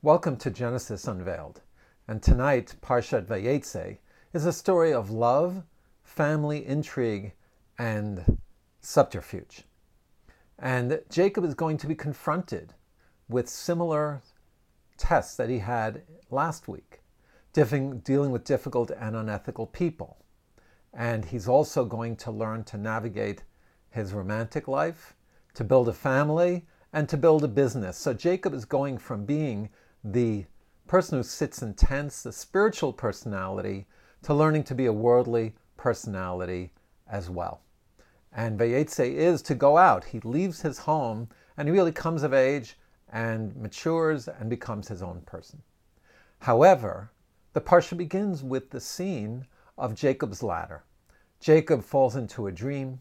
Welcome to Genesis Unveiled. And tonight, Parshat Vayetze is a story of love, family intrigue, and subterfuge. And Jacob is going to be confronted with similar tests that he had last week, dealing with difficult and unethical people. And he's also going to learn to navigate his romantic life, to build a family, and to build a business. So Jacob is going from being the person who sits in tents, the spiritual personality, to learning to be a worldly personality as well. And Vayetze is to go out. He leaves his home and he really comes of age and matures and becomes his own person. However, the Parsha begins with the scene of Jacob's ladder. Jacob falls into a dream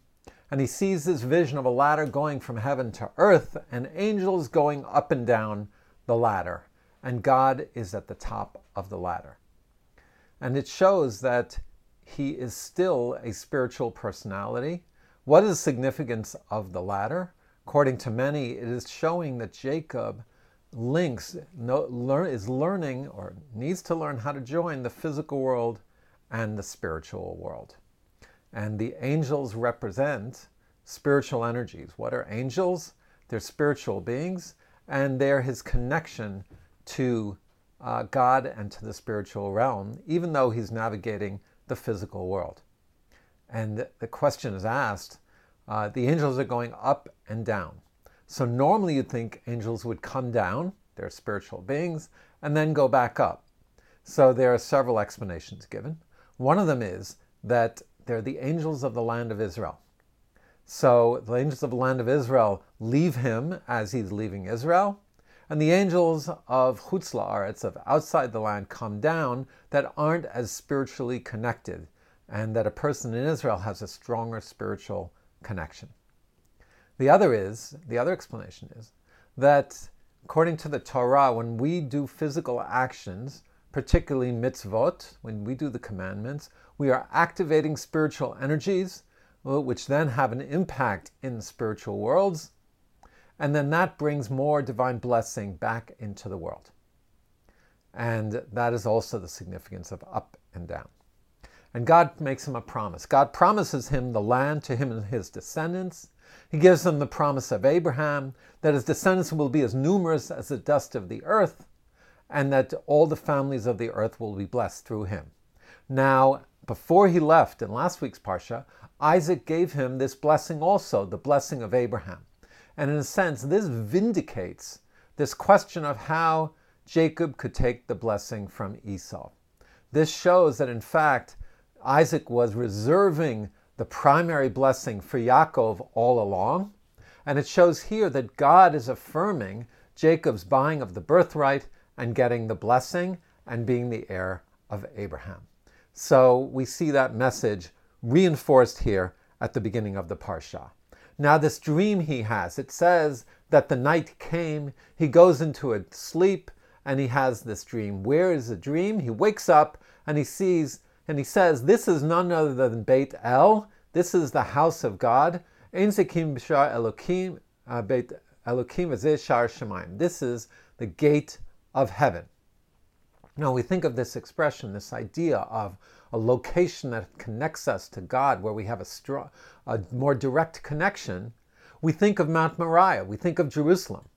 and he sees this vision of a ladder going from heaven to earth and angels going up and down the ladder and God is at the top of the ladder. And it shows that he is still a spiritual personality. What is the significance of the ladder? According to many, it is showing that Jacob links, is learning or needs to learn how to join the physical world and the spiritual world. And the angels represent spiritual energies. What are angels? They're spiritual beings, and they're his connection to uh, God and to the spiritual realm, even though he's navigating the physical world. And the question is asked uh, the angels are going up and down. So normally you'd think angels would come down, they're spiritual beings, and then go back up. So there are several explanations given. One of them is that they're the angels of the land of Israel. So the angels of the land of Israel leave him as he's leaving Israel, and the angels of Chutz La'aretz, of outside the land, come down that aren't as spiritually connected, and that a person in Israel has a stronger spiritual connection. The other is, the other explanation is, that according to the Torah, when we do physical actions, particularly mitzvot, when we do the commandments, we are activating spiritual energies, which then have an impact in spiritual worlds, and then that brings more divine blessing back into the world. And that is also the significance of up and down. And God makes him a promise. God promises him the land to him and his descendants. He gives him the promise of Abraham that his descendants will be as numerous as the dust of the earth, and that all the families of the earth will be blessed through him. Now, before he left in last week's Parsha, Isaac gave him this blessing also, the blessing of Abraham. And in a sense, this vindicates this question of how Jacob could take the blessing from Esau. This shows that, in fact, Isaac was reserving the primary blessing for Yaakov all along. And it shows here that God is affirming Jacob's buying of the birthright and getting the blessing and being the heir of Abraham. So we see that message reinforced here at the beginning of the Parsha. Now, this dream he has, it says that the night came, he goes into a sleep, and he has this dream. Where is the dream? He wakes up and he sees, and he says, This is none other than Beit El. This is the house of God. B'Shar Elokim, uh, Beit Elokim Shar. This is the gate of heaven. Now, we think of this expression, this idea of a location that connects us to God, where we have a, strong, a more direct connection, we think of Mount Moriah, we think of Jerusalem.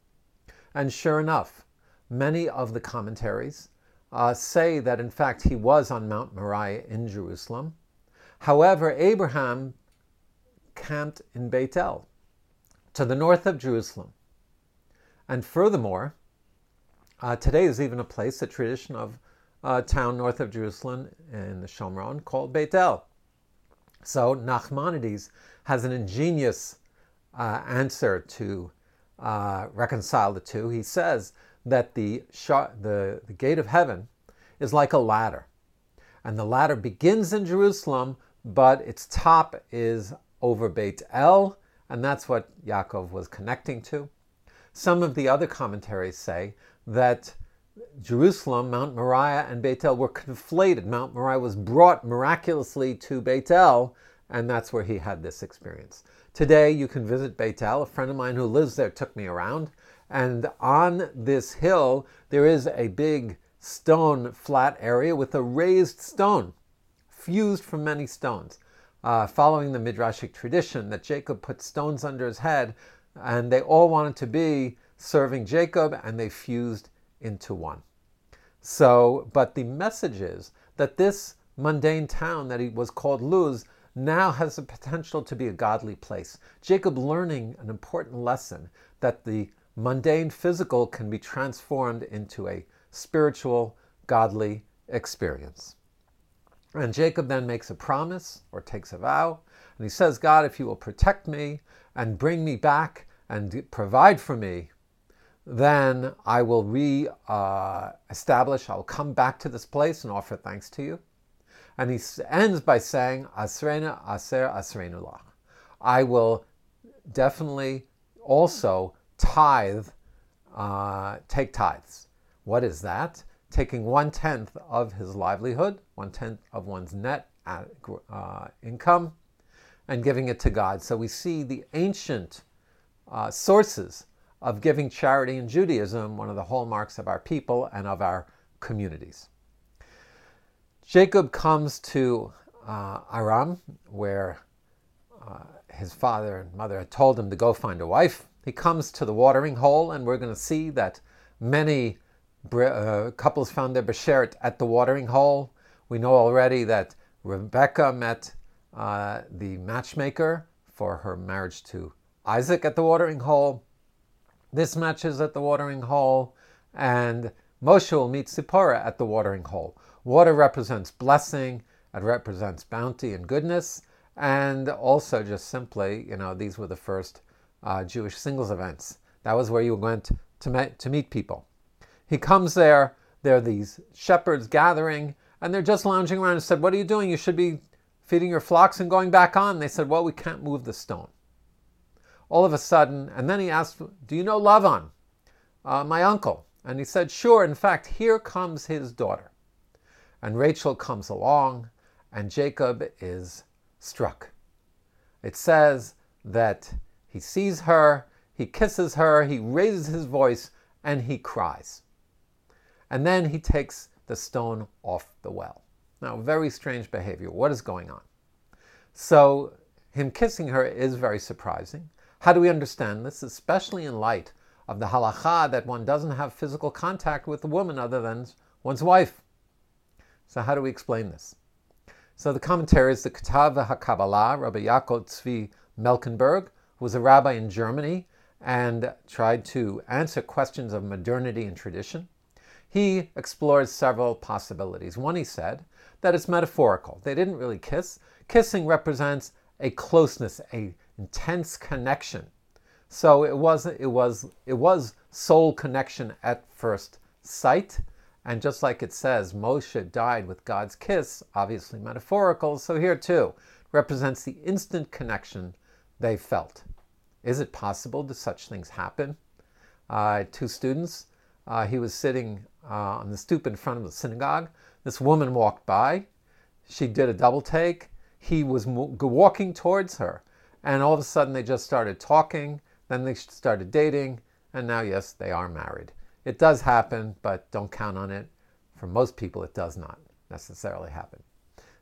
And sure enough, many of the commentaries uh, say that in fact he was on Mount Moriah in Jerusalem. However, Abraham camped in Beit El, to the north of Jerusalem. And furthermore, uh, today is even a place, a tradition of a town north of Jerusalem in the Shomron called Beit El. So Nachmanides has an ingenious uh, answer to uh, reconcile the two. He says that the, the, the gate of heaven is like a ladder. And the ladder begins in Jerusalem, but its top is over Beit El, and that's what Yaakov was connecting to. Some of the other commentaries say that Jerusalem, Mount Moriah, and Beit El were conflated. Mount Moriah was brought miraculously to Beit El, and that's where he had this experience. Today, you can visit Beit El. A friend of mine who lives there took me around, And on this hill, there is a big stone flat area with a raised stone, fused from many stones. Uh, following the Midrashic tradition that Jacob put stones under his head, and they all wanted to be serving Jacob, and they fused into one. So, but the message is that this mundane town that he was called Luz now has the potential to be a godly place. Jacob learning an important lesson that the mundane physical can be transformed into a spiritual, godly experience. And Jacob then makes a promise or takes a vow, and he says, God, if you will protect me and bring me back and provide for me, then I will re uh, establish, I'll come back to this place and offer thanks to you. And he ends by saying, Asrena aser asrenu lach. I will definitely also tithe, uh, take tithes. What is that? Taking one tenth of his livelihood, one tenth of one's net uh, income, and giving it to God. So we see the ancient uh, sources of giving charity in Judaism, one of the hallmarks of our people and of our communities. Jacob comes to uh, Aram, where uh, his father and mother had told him to go find a wife. He comes to the watering hole, and we're going to see that many uh, couples found their beshert at the watering hole. We know already that Rebecca met uh, the matchmaker for her marriage to Isaac at the watering hole. This matches at the watering hole, and Moshe will meet Zipporah at the watering hole. Water represents blessing, it represents bounty and goodness, and also just simply, you know, these were the first uh, Jewish singles events. That was where you went to, meet, to meet people. He comes there, there are these shepherds gathering, and they're just lounging around and said, What are you doing? You should be feeding your flocks and going back on. They said, Well, we can't move the stone all of a sudden, and then he asked, Do you know Lavan, uh, my uncle? And he said, Sure. In fact, here comes his daughter. And Rachel comes along, and Jacob is struck. It says that he sees her, he kisses her, he raises his voice, and he cries. And then he takes the stone off the well. Now, very strange behavior. What is going on? So, him kissing her is very surprising. How do we understand this, especially in light of the halacha that one doesn't have physical contact with a woman other than one's wife? So, how do we explain this? So, the commentary is the Ketav HaKabbalah, Rabbi Yaakov Tzvi Mecklenburg, who was a rabbi in Germany and tried to answer questions of modernity and tradition. He explores several possibilities. One, he said, that it's metaphorical. They didn't really kiss. Kissing represents a closeness, a intense connection. So it was it was it was soul connection at first sight. And just like it says, Moshe died with God's kiss, obviously metaphorical. So here too represents the instant connection they felt. Is it possible that such things happen? Uh, two students. Uh, he was sitting uh, on the stoop in front of the synagogue. This woman walked by. She did a double take. He was walking towards her and all of a sudden they just started talking, then they started dating, and now, yes, they are married. It does happen, but don't count on it. For most people, it does not necessarily happen.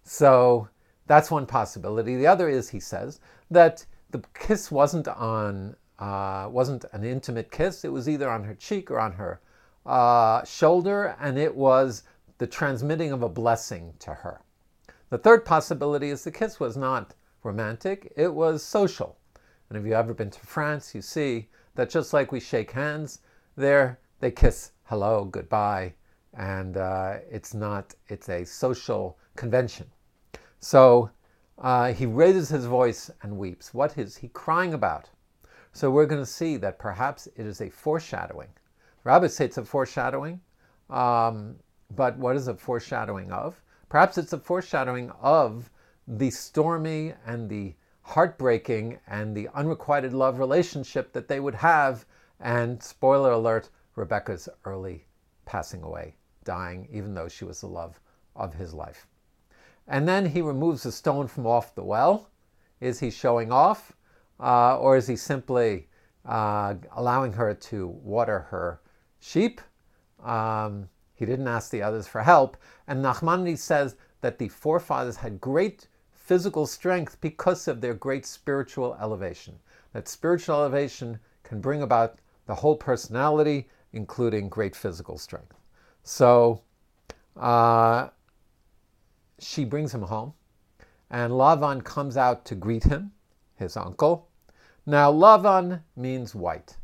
So that's one possibility. The other is, he says, that the kiss wasn't on uh, wasn't an intimate kiss. It was either on her cheek or on her uh, shoulder, and it was the transmitting of a blessing to her. The third possibility is the kiss was not romantic, it was social. And if you've ever been to France, you see that just like we shake hands, there they kiss hello, goodbye, and uh, it's not, it's a social convention. So uh, he raises his voice and weeps. What is he crying about? So we're going to see that perhaps it is a foreshadowing. Rabbis say it's a foreshadowing, um, but what is a foreshadowing of? Perhaps it's a foreshadowing of the stormy and the heartbreaking and the unrequited love relationship that they would have. And spoiler alert, Rebecca's early passing away, dying, even though she was the love of his life. And then he removes the stone from off the well. Is he showing off? Uh, or is he simply uh, allowing her to water her sheep. Um, he didn't ask the others for help. And Nachmanides says that the forefathers had great physical strength because of their great spiritual elevation. That spiritual elevation can bring about the whole personality, including great physical strength. So uh, she brings him home, and Lavan comes out to greet him, his uncle. Now, Lavan means white.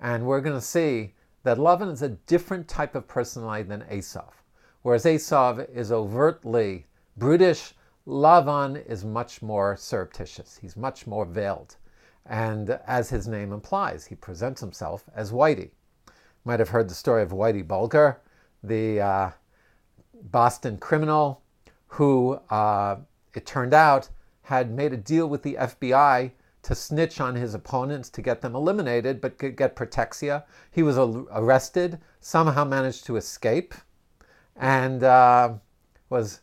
And we're going to see that Lavan is a different type of personality than Esav. Whereas Esav is overtly brutish, Lavan is much more surreptitious. He's much more veiled. And as his name implies, he presents himself as Whitey. You might have heard the story of Whitey Bulger, the uh, Boston criminal who, uh, it turned out, had made a deal with the FBI to snitch on his opponents to get them eliminated, but could get protexia. He was arrested, somehow managed to escape, and uh, was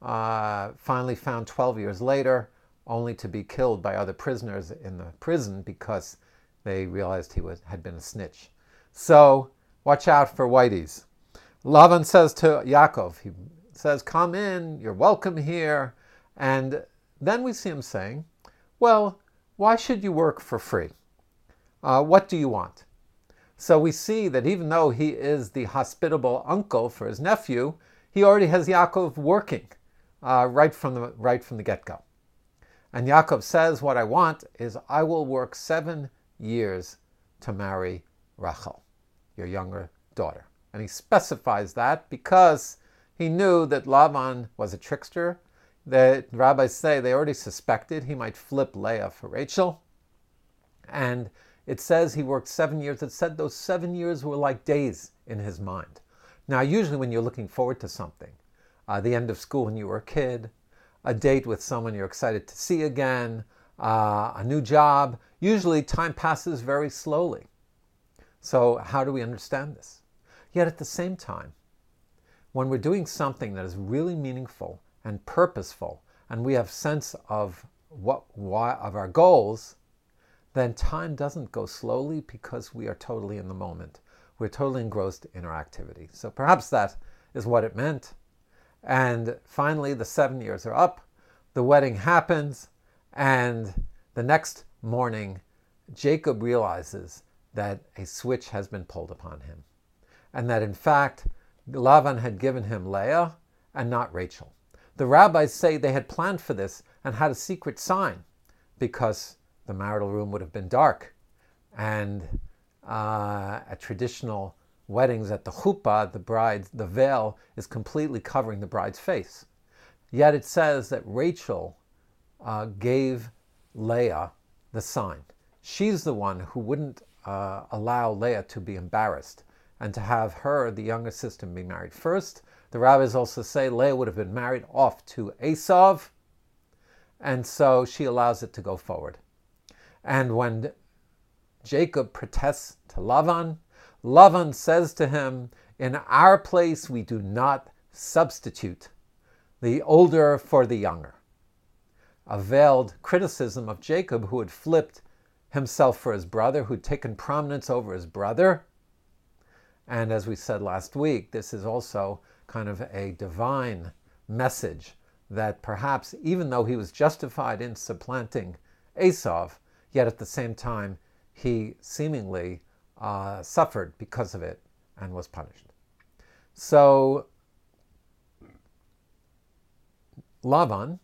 uh, finally found 12 years later, only to be killed by other prisoners in the prison because they realized he was, had been a snitch. So watch out for whiteys. Lavan says to Yaakov, he says, Come in, you're welcome here. And then we see him saying, Well, why should you work for free? Uh, what do you want? So we see that even though he is the hospitable uncle for his nephew, he already has Yaakov working uh, right from the right from the get-go. And Yaakov says, "What I want is I will work seven years to marry Rachel, your younger daughter." And he specifies that because he knew that Lavan was a trickster. The rabbis say they already suspected he might flip Leah for Rachel. And it says he worked seven years. It said those seven years were like days in his mind. Now, usually when you're looking forward to something, uh, the end of school when you were a kid, a date with someone you're excited to see again, uh, a new job, usually time passes very slowly. So, how do we understand this? Yet at the same time, when we're doing something that is really meaningful and purposeful, and we have sense of what why of our goals, then time doesn't go slowly because we are totally in the moment. We're totally engrossed in our activity. So perhaps that is what it meant. And finally, the seven years are up. The wedding happens, and the next morning, Jacob realizes that a switch has been pulled upon him and that in fact Lavan had given him Leah and not Rachel. The rabbis say they had planned for this and had a secret sign because the marital room would have been dark. And uh, at traditional weddings at the chuppah, the bride, the veil is completely covering the bride's face. Yet it says that Rachel uh, gave Leah the sign. She's the one who wouldn't uh, allow Leah to be embarrassed and to have her, the younger sister, be married first. The rabbis also say Leah would have been married off to Esav, and so she allows it to go forward. And when Jacob protests to Lavan, Lavan says to him, In our place we do not substitute the older for the younger. A veiled criticism of Jacob, who had flipped himself for his brother, who'd taken prominence over his brother, and as we said last week, this is also kind of a divine message that perhaps even though he was justified in supplanting Esav, yet at the same time he seemingly uh, suffered because of it and was punished. So Lavan,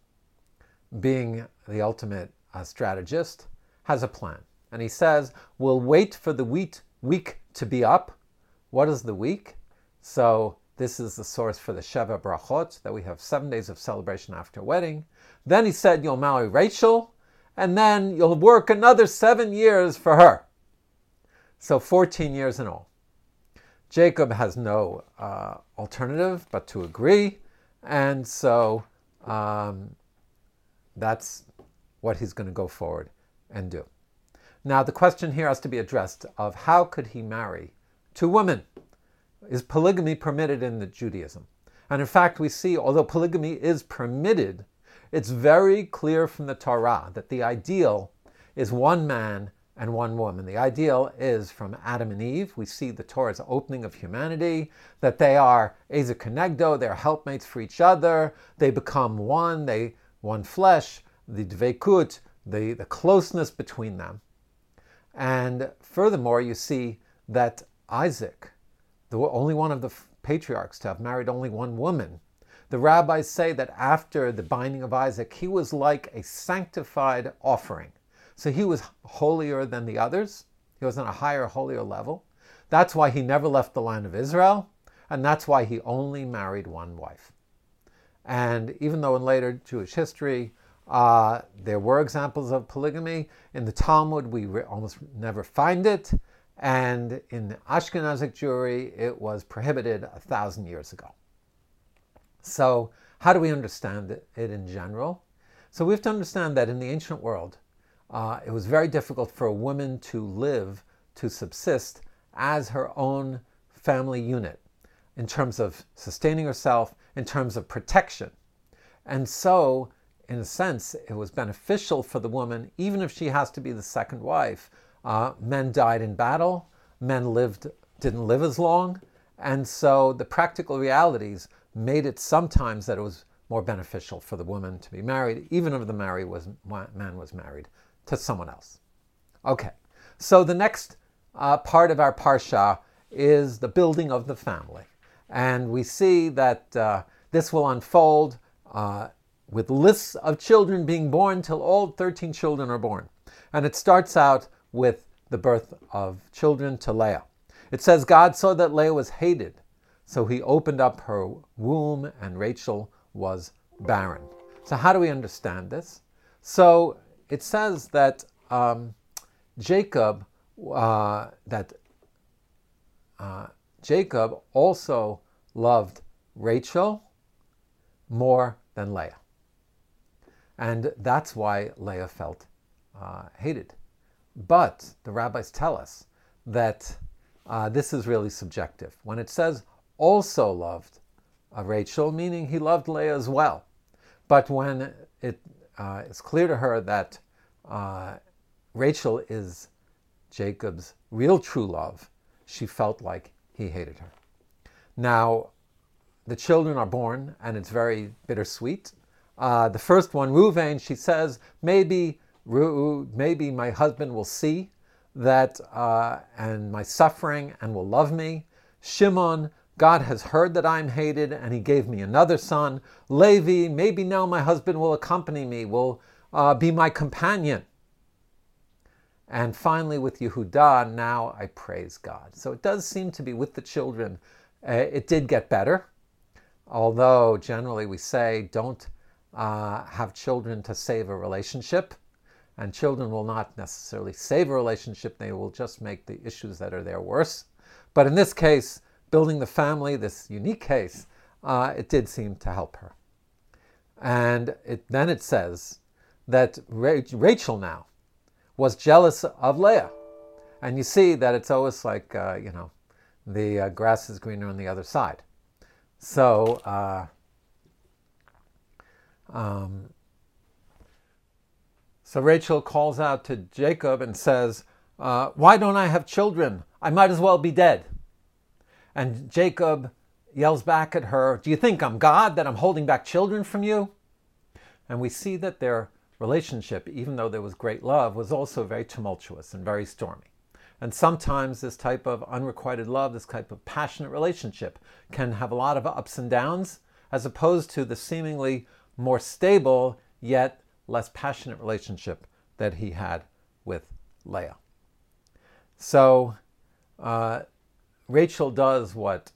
being the ultimate uh, strategist, has a plan. And he says, We'll wait for the wheat week to be up what is the week? So this is the source for the Sheva Brachot, that we have seven days of celebration after wedding. Then he said, You'll marry Rachel, and then you'll work another seven years for her. So 14 years in all. Jacob has no uh, alternative but to agree, and so um, that's what he's going to go forward and do. Now, the question here has to be addressed of how could he marry to women. Is polygamy permitted in the Judaism? And in fact, we see, although polygamy is permitted, it's very clear from the Torah that the ideal is one man and one woman. The ideal is from Adam and Eve. We see the Torah's opening of humanity, that they are Ezer Kenegdo, they're helpmates for each other, they become one, they one flesh, the Dvekut, the, the closeness between them. And furthermore, you see that Isaac, the only one of the patriarchs to have married only one woman, the rabbis say that after the binding of Isaac, he was like a sanctified offering. So he was holier than the others. He was on a higher, holier level. That's why he never left the land of Israel, and that's why he only married one wife. And even though in later Jewish history uh, there were examples of polygamy, in the Talmud we re- almost never find it, and in Ashkenazic Jewry it was prohibited a thousand years ago. So, how do we understand it, it in general? So, we have to understand that in the ancient world, uh, it was very difficult for a woman to live, to subsist as her own family unit in terms of sustaining herself, in terms of protection. And so, in a sense, it was beneficial for the woman, even if she has to be the second wife. Uh, men died in battle, men lived, didn't live as long, and so the practical realities made it sometimes that it was more beneficial for the woman to be married, even if the married was, man was married to someone else. Okay, so the next uh, part of our parsha is the building of the family. And we see that uh, this will unfold uh, with lists of children being born till all 13 children are born. And it starts out with the birth of children to Leah. It says, God saw that Leah was hated, so he opened up her womb, and Rachel was barren. So, how do we understand this? So, it says that um, Jacob, uh, that uh, Jacob also loved Rachel more than Leah. And that's why Leah felt uh, hated. But the rabbis tell us that uh, this is really subjective. When it says also loved uh, Rachel, meaning he loved Leah as well. But when it uh, it's clear to her that uh, Rachel is Jacob's real true love. She felt like he hated her. Now, the children are born, and it's very bittersweet. Uh, the first one, Ruvain, she says, maybe, maybe my husband will see that uh, and my suffering and will love me. Shimon, God has heard that I'm hated and he gave me another son. Levi, maybe now my husband will accompany me, will uh, be my companion. And finally, with Yehuda, now I praise God. So it does seem to be with the children, uh, it did get better. Although generally we say don't uh, have children to save a relationship. And children will not necessarily save a relationship, they will just make the issues that are there worse. But in this case, building the family, this unique case, uh, it did seem to help her. And it, then it says that Rachel now was jealous of Leah. And you see that it's always like, uh, you know, the uh, grass is greener on the other side. So, uh, um, so Rachel calls out to Jacob and says, uh, Why don't I have children? I might as well be dead. And Jacob yells back at her, Do you think I'm God that I'm holding back children from you? And we see that their relationship, even though there was great love, was also very tumultuous and very stormy. And sometimes this type of unrequited love, this type of passionate relationship, can have a lot of ups and downs, as opposed to the seemingly more stable yet less passionate relationship that he had with Leah. So uh, Rachel does what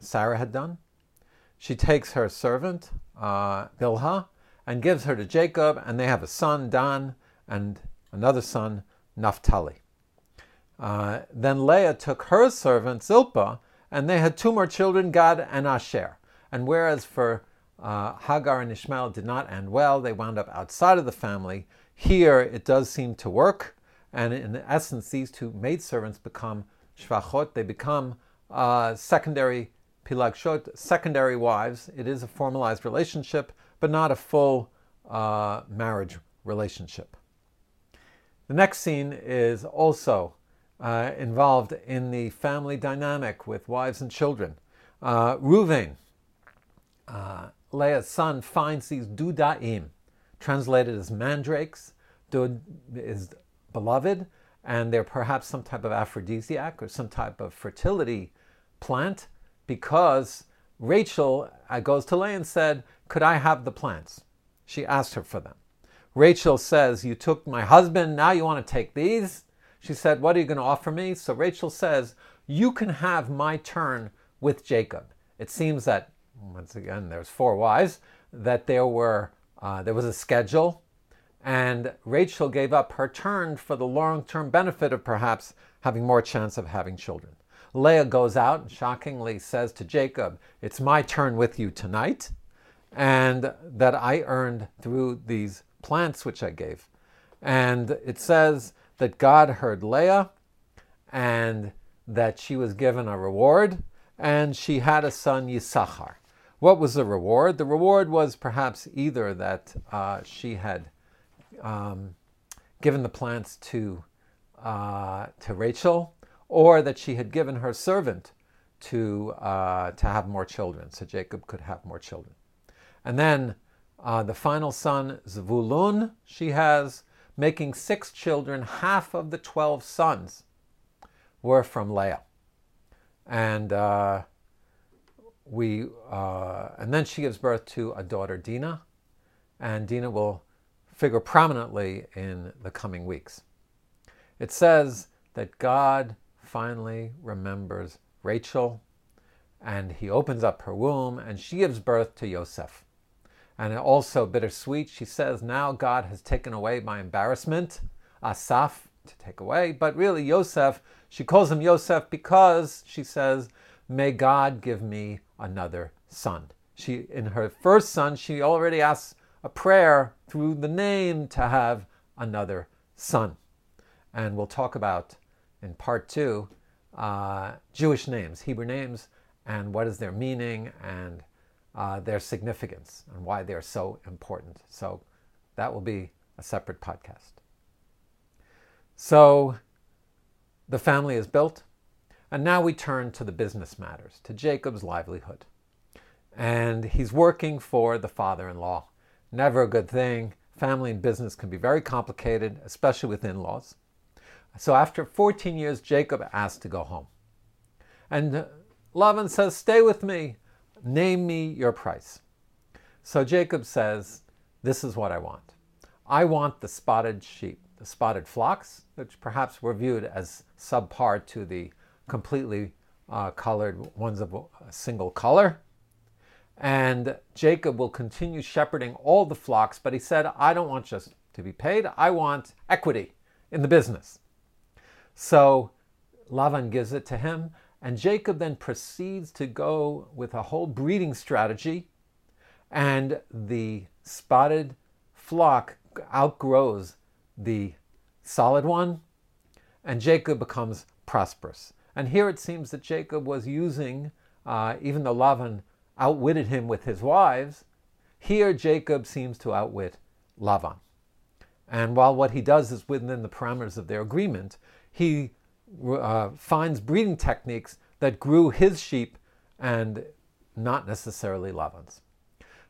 Sarah had done. She takes her servant, uh, Bilhah, and gives her to Jacob, and they have a son, Dan, and another son, Naphtali. Uh, then Leah took her servant, Zilpah, and they had two more children, Gad and Asher. And whereas for uh, Hagar and Ishmael did not end well, they wound up outside of the family. Here it does seem to work, and in essence, these two maidservants become shvachot, they become uh, secondary pilagshot, secondary wives. It is a formalized relationship, but not a full uh, marriage relationship. The next scene is also uh, involved in the family dynamic with wives and children. Uh, Ruvain, uh, Leah's son, finds these dudaim, translated as mandrakes. Dud is beloved, and they're perhaps some type of aphrodisiac or some type of fertility plant because Rachel goes to Leah and said, Could I have the plants? She asked her for them. Rachel says, You took my husband, now you want to take these? She said, What are you going to offer me? So Rachel says, You can have my turn with Jacob. It seems that, once again, there's four wives, that there were uh, there was a schedule, and Rachel gave up her turn for the long-term benefit of perhaps having more chance of having children. Leah goes out and shockingly says to Jacob, It's my turn with you tonight, and that I earned through these plants which I gave. And it says that God heard Leah and that she was given a reward, and she had a son, Yisachar. What was the reward? The reward was perhaps either that uh, she had um, given the plants to, uh, to Rachel, or that she had given her servant to, uh, to have more children, so Jacob could have more children. And then uh, the final son, Zvulun, she has, making six children, half of the 12 sons were from Leah. And uh, we, uh, and then she gives birth to a daughter, Dinah, and Dinah will figure prominently in the coming weeks. It says that God finally remembers Rachel and he opens up her womb and she gives birth to Yosef. And also bittersweet, she says, Now God has taken away my embarrassment, Asaf, to take away, but really Yosef, she calls him Yosef because she says, May God give me another son. She, in her first son, she already asks a prayer through the name to have another son. And we'll talk about in part two uh, Jewish names, Hebrew names, and what is their meaning and uh, their significance and why they're so important. So that will be a separate podcast. So the family is built, and now we turn to the business matters, to Jacob's livelihood. And he's working for the father in law never a good thing. Family and business can be very complicated, especially with in laws. So after 14 years, Jacob asked to go home. And uh, Lavan says, Stay with me, name me your price. So Jacob says, This is what I want. I want the spotted sheep, the spotted flocks, which perhaps were viewed as subpar to the completely uh, colored ones of a single color. And Jacob will continue shepherding all the flocks, but he said, I don't want just to be paid, I want equity in the business. So Lavan gives it to him, and Jacob then proceeds to go with a whole breeding strategy, and the spotted flock outgrows the solid one, and Jacob becomes prosperous. And here it seems that Jacob was using, uh, even though Lavan outwitted him with his wives, here Jacob seems to outwit Lavan. And while what he does is within the parameters of their agreement, he uh, finds breeding techniques that grew his sheep and not necessarily Lavan's.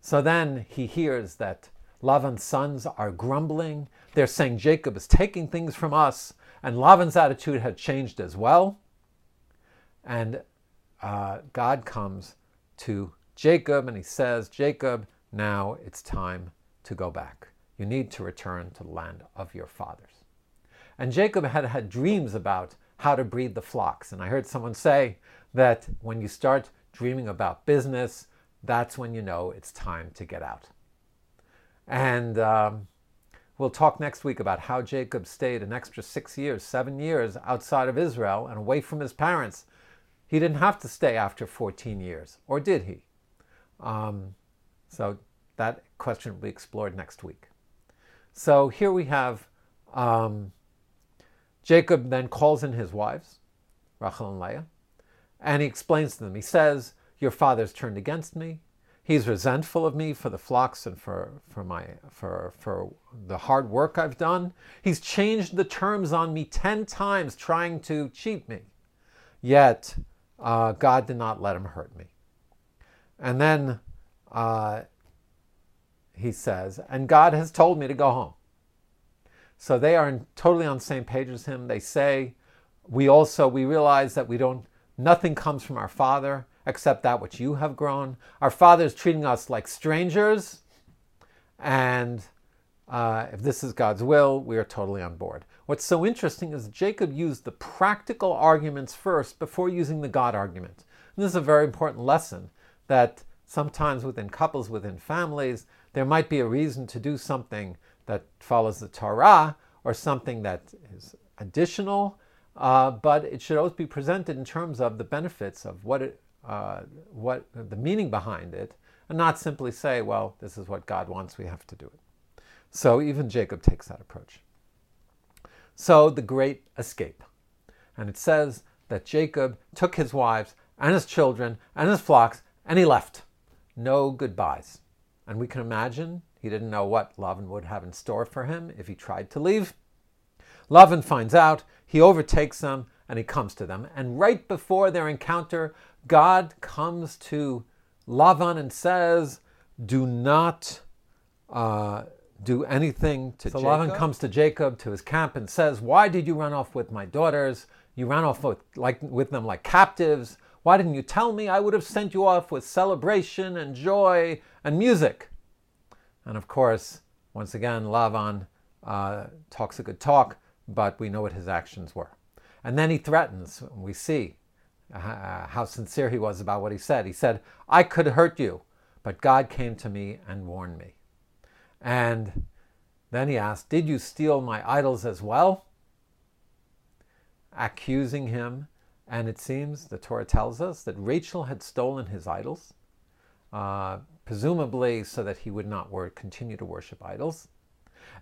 So then he hears that Lavan's sons are grumbling. They're saying Jacob is taking things from us, and Lavan's attitude had changed as well. And uh, God comes to Jacob and he says, Jacob, now it's time to go back. You need to return to the land of your fathers. And Jacob had had dreams about how to breed the flocks. And I heard someone say that when you start dreaming about business, that's when you know it's time to get out. And um, we'll talk next week about how Jacob stayed an extra six years, seven years outside of Israel and away from his parents he didn't have to stay after 14 years, or did he? Um, so that question will be explored next week. So here we have um, Jacob then calls in his wives, Rachel and Leah, and he explains to them. He says, Your father's turned against me. He's resentful of me for the flocks and for, for, my, for, for the hard work I've done. He's changed the terms on me 10 times trying to cheat me. Yet, uh, God did not let him hurt me. And then uh, he says, and God has told me to go home. So they are totally on the same page as him. They say, we also, we realize that we don't, nothing comes from our Father except that which you have grown. Our Father is treating us like strangers, and uh, if this is God's will, we are totally on board. What's so interesting is Jacob used the practical arguments first before using the God argument. And this is a very important lesson that sometimes within couples, within families, there might be a reason to do something that follows the Torah or something that is additional, uh, but it should always be presented in terms of the benefits of what it, uh, what the meaning behind it, and not simply say, well, this is what God wants, we have to do it. So even Jacob takes that approach. So the great escape. And it says that Jacob took his wives and his children and his flocks and he left. No goodbyes. And we can imagine he didn't know what Lavan would have in store for him if he tried to leave. Lavan finds out, he overtakes them, and he comes to them. And right before their encounter, God comes to Lavan and says, Do not uh, do anything to so Jacob. Lavan comes to Jacob to his camp and says, Why did you run off with my daughters? You ran off with, like, with them like captives. Why didn't you tell me? I would have sent you off with celebration and joy and music. And of course, once again, Lavan uh, talks a good talk, but we know what his actions were. And then he threatens. We see uh, how sincere he was about what he said. He said, I could hurt you, but God came to me and warned me. And then he asked, Did you steal my idols as well? Accusing him. And it seems, the Torah tells us, that Rachel had stolen his idols, uh, presumably so that he would not continue to worship idols.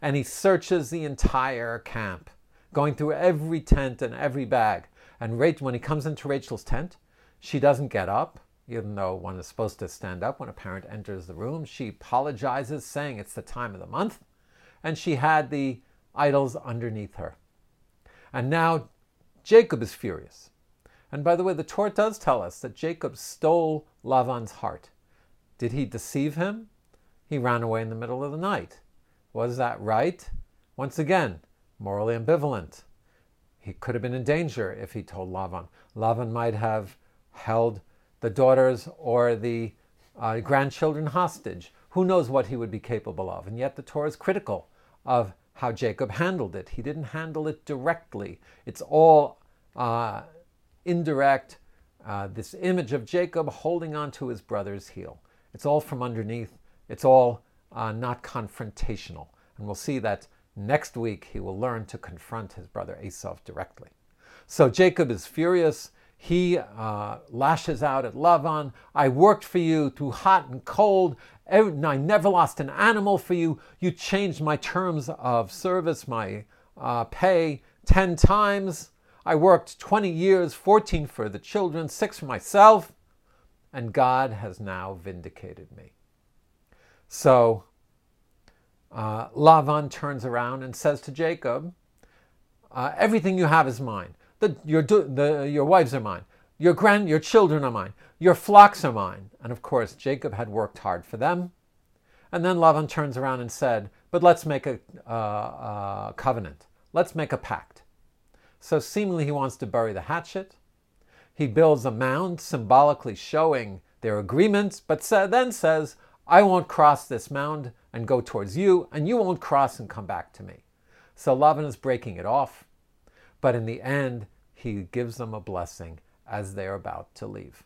And he searches the entire camp, going through every tent and every bag. And Rachel, when he comes into Rachel's tent, she doesn't get up even though one is supposed to stand up when a parent enters the room. She apologizes, saying it's the time of the month, and she had the idols underneath her. And now Jacob is furious. And by the way, the Torah does tell us that Jacob stole Lavan's heart. Did he deceive him? He ran away in the middle of the night. Was that right? Once again, morally ambivalent. He could have been in danger if he told Lavan. Lavan might have held the daughters or the uh, grandchildren hostage. Who knows what he would be capable of? And yet the Torah is critical of how Jacob handled it. He didn't handle it directly. It's all uh, indirect. Uh, this image of Jacob holding on to his brother's heel. It's all from underneath. It's all uh, not confrontational. And we'll see that next week he will learn to confront his brother Esau directly. So Jacob is furious he uh, lashes out at Lavan. I worked for you through hot and cold. I never lost an animal for you. You changed my terms of service, my uh, pay 10 times. I worked 20 years, 14 for the children, 6 for myself. And God has now vindicated me. So uh, Lavan turns around and says to Jacob, uh, Everything you have is mine. The, your, the, your wives are mine. Your grand, your children are mine. Your flocks are mine. And of course, Jacob had worked hard for them. And then Lavan turns around and said, But let's make a, uh, a covenant. Let's make a pact. So seemingly he wants to bury the hatchet. He builds a mound symbolically showing their agreements, but sa- then says, I won't cross this mound and go towards you, and you won't cross and come back to me. So Lavan is breaking it off. But in the end, he gives them a blessing as they're about to leave.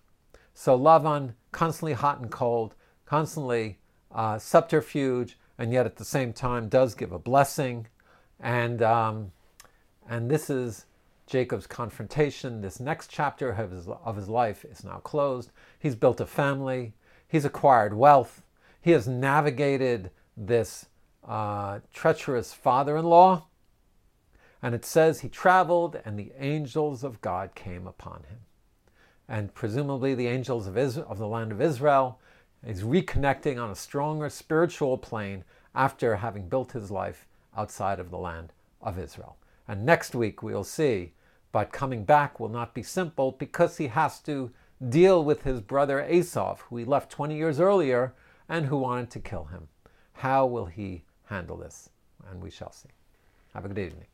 So Lavan, constantly hot and cold, constantly uh, subterfuge, and yet at the same time does give a blessing. And, um, and this is Jacob's confrontation. This next chapter of his, of his life is now closed. He's built a family, he's acquired wealth, he has navigated this uh, treacherous father in law and it says he traveled and the angels of God came upon him. And presumably the angels of, Israel, of the land of Israel, is reconnecting on a stronger spiritual plane after having built his life outside of the land of Israel. And next week we'll see, but coming back will not be simple because he has to deal with his brother Esav, who he left 20 years earlier and who wanted to kill him. How will he handle this? And we shall see. Have a good evening.